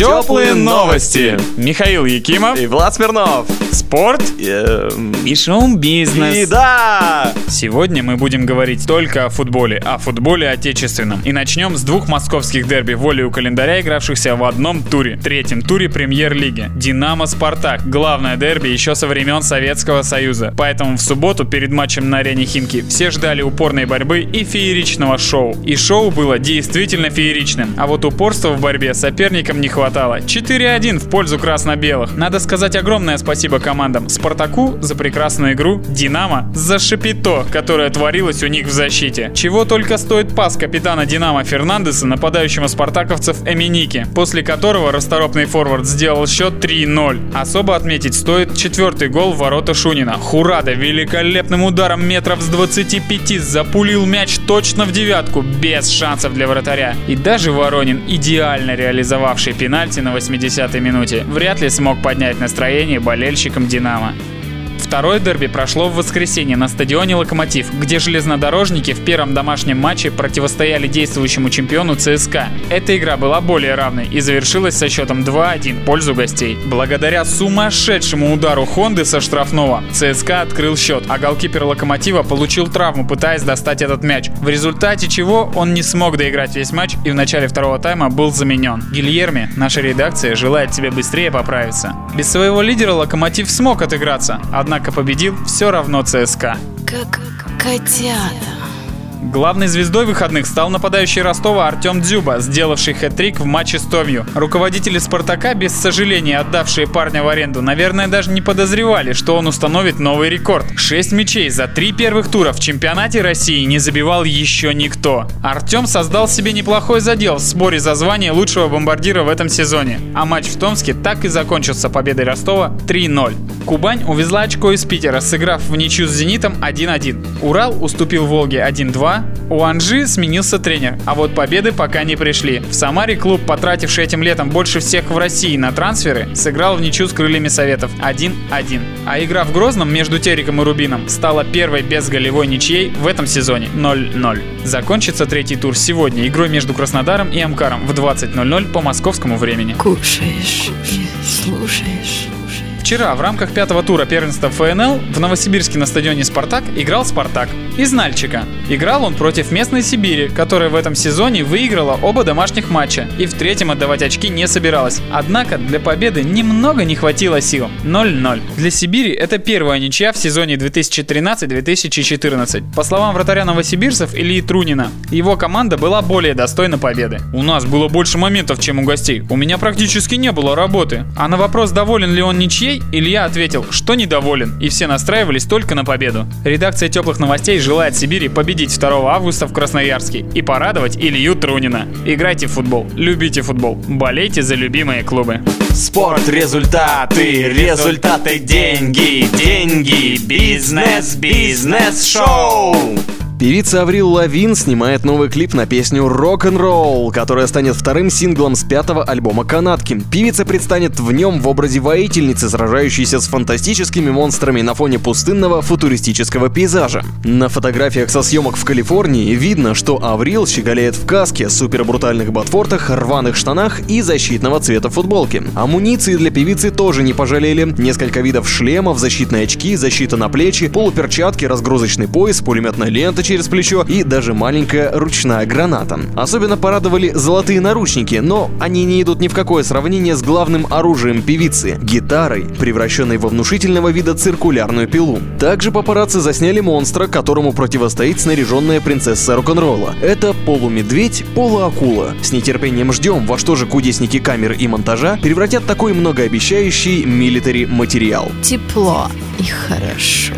Теплые новости. Михаил Якимов. И Влад Смирнов. Спорт. Эм, И шоу-бизнес. И да! Сегодня мы будем говорить только о футболе, о футболе отечественном. И начнем с двух московских дерби волею календаря, игравшихся в одном туре, третьем туре премьер-лиги. Динамо-Спартак. Главное дерби еще со времен Советского Союза. Поэтому в субботу перед матчем на арене Химки все ждали упорной борьбы и фееричного шоу. И шоу было действительно фееричным. А вот упорства в борьбе соперникам не хватало. 4-1 в пользу красно-белых. Надо сказать огромное спасибо командам. Спартаку за прекрасную игру, Динамо за шапито, которое творилось у них в защите. Чего только стоит пас капитана Динамо Фернандеса нападающему спартаковцев Эминики, после которого расторопный форвард сделал счет 3-0. Особо отметить стоит четвертый гол в ворота Шунина. Хурада великолепным ударом метров с 25 запулил мяч точно в девятку, без шансов для вратаря. И даже Воронин, идеально реализовавший пенальти на 80-й минуте, вряд ли смог поднять настроение болельщикам Динамо. Второе дерби прошло в воскресенье на стадионе «Локомотив», где железнодорожники в первом домашнем матче противостояли действующему чемпиону ЦСКА. Эта игра была более равной и завершилась со счетом 2-1 в пользу гостей. Благодаря сумасшедшему удару Хонды со штрафного ЦСКА открыл счет, а голкипер «Локомотива» получил травму, пытаясь достать этот мяч, в результате чего он не смог доиграть весь матч и в начале второго тайма был заменен. Гильерми, наша редакция, желает тебе быстрее поправиться. Без своего лидера «Локомотив» смог отыграться, однако победил все равно ЦСКА. Как котята. Главной звездой выходных стал нападающий Ростова Артем Дзюба, сделавший хэт-трик в матче с Томью. Руководители «Спартака», без сожаления отдавшие парня в аренду, наверное, даже не подозревали, что он установит новый рекорд. Шесть мячей за три первых тура в чемпионате России не забивал еще никто. Артем создал себе неплохой задел в сборе за звание лучшего бомбардира в этом сезоне. А матч в Томске так и закончился победой Ростова 3-0. Кубань увезла очко из Питера, сыграв в ничью с «Зенитом» 1-1. Урал уступил «Волге» 1-2, у Анжи сменился тренер, а вот победы пока не пришли. В Самаре клуб, потративший этим летом больше всех в России на трансферы, сыграл в ничью с крыльями Советов 1-1. А игра в Грозном между Териком и Рубином стала первой без голевой ничьей в этом сезоне 0-0. Закончится третий тур сегодня игрой между Краснодаром и Амкаром в 20.00 по московскому времени. Кушаешь, слушаешь. Вчера в рамках пятого тура первенства ФНЛ в Новосибирске на стадионе «Спартак» играл «Спартак» из Нальчика. Играл он против местной Сибири, которая в этом сезоне выиграла оба домашних матча и в третьем отдавать очки не собиралась. Однако для победы немного не хватило сил. 0-0. Для Сибири это первая ничья в сезоне 2013-2014. По словам вратаря новосибирцев Ильи Трунина, его команда была более достойна победы. У нас было больше моментов, чем у гостей. У меня практически не было работы. А на вопрос, доволен ли он ничьей, Илья ответил, что недоволен, и все настраивались только на победу. Редакция теплых новостей желает Сибири победить 2 августа в Красноярске и порадовать Илью Трунина. Играйте в футбол, любите футбол, болейте за любимые клубы. Спорт, результаты, результаты, деньги, деньги, бизнес, бизнес, шоу. Певица Аврил Лавин снимает новый клип на песню «Рок-н-ролл», которая станет вторым синглом с пятого альбома канатки. Певица предстанет в нем в образе воительницы, сражающейся с фантастическими монстрами на фоне пустынного футуристического пейзажа. На фотографиях со съемок в Калифорнии видно, что Аврил щеголяет в каске, супербрутальных ботфортах, рваных штанах и защитного цвета футболки. Амуниции для певицы тоже не пожалели. Несколько видов шлемов, защитные очки, защита на плечи, полуперчатки, разгрузочный пояс, пулеметная лента через плечо и даже маленькая ручная граната. Особенно порадовали золотые наручники, но они не идут ни в какое сравнение с главным оружием певицы – гитарой, превращенной во внушительного вида циркулярную пилу. Также папарацци засняли монстра, которому противостоит снаряженная принцесса рок-н-ролла. Это полумедведь, полуакула. С нетерпением ждем, во что же кудесники камеры и монтажа превратят такой многообещающий милитари материал. Тепло и хорошо.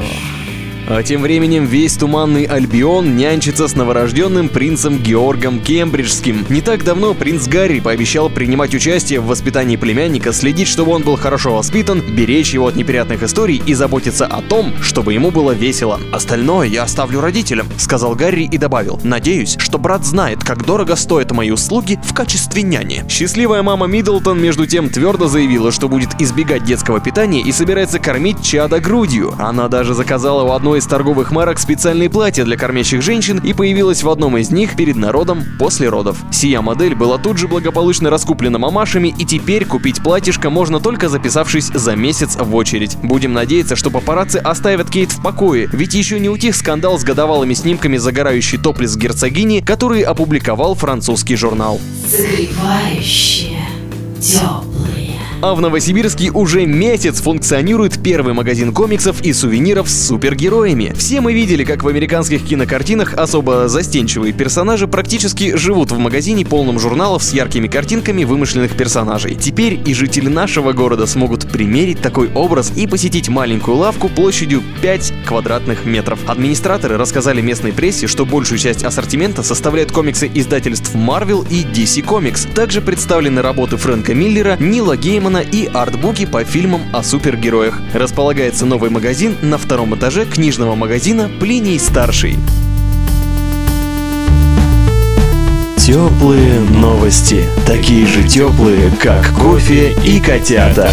А тем временем весь туманный Альбион нянчится с новорожденным принцем Георгом Кембриджским. Не так давно принц Гарри пообещал принимать участие в воспитании племянника, следить, чтобы он был хорошо воспитан, беречь его от неприятных историй и заботиться о том, чтобы ему было весело. «Остальное я оставлю родителям», — сказал Гарри и добавил. «Надеюсь, что брат знает, как дорого стоят мои услуги в качестве няни». Счастливая мама Миддлтон, между тем, твердо заявила, что будет избегать детского питания и собирается кормить чада грудью. Она даже заказала у одной одной из торговых марок специальные платья для кормящих женщин и появилась в одном из них перед народом после родов. Сия модель была тут же благополучно раскуплена мамашами, и теперь купить платьишко можно только записавшись за месяц в очередь. Будем надеяться, что папарацци оставят Кейт в покое, ведь еще не утих скандал с годовалыми снимками загорающей топлис герцогини, которые опубликовал французский журнал. Согревающие, теплые. А в Новосибирске уже месяц функционирует первый магазин комиксов и сувениров с супергероями. Все мы видели, как в американских кинокартинах особо застенчивые персонажи практически живут в магазине полном журналов с яркими картинками вымышленных персонажей. Теперь и жители нашего города смогут примерить такой образ и посетить маленькую лавку площадью 5 квадратных метров. Администраторы рассказали местной прессе, что большую часть ассортимента составляют комиксы издательств Marvel и DC Comics. Также представлены работы Фрэнка Миллера, Нила Геймана и артбуки по фильмам о супергероях. Располагается новый магазин на втором этаже книжного магазина Плиний Старший. Теплые новости. Такие же теплые, как кофе и котята.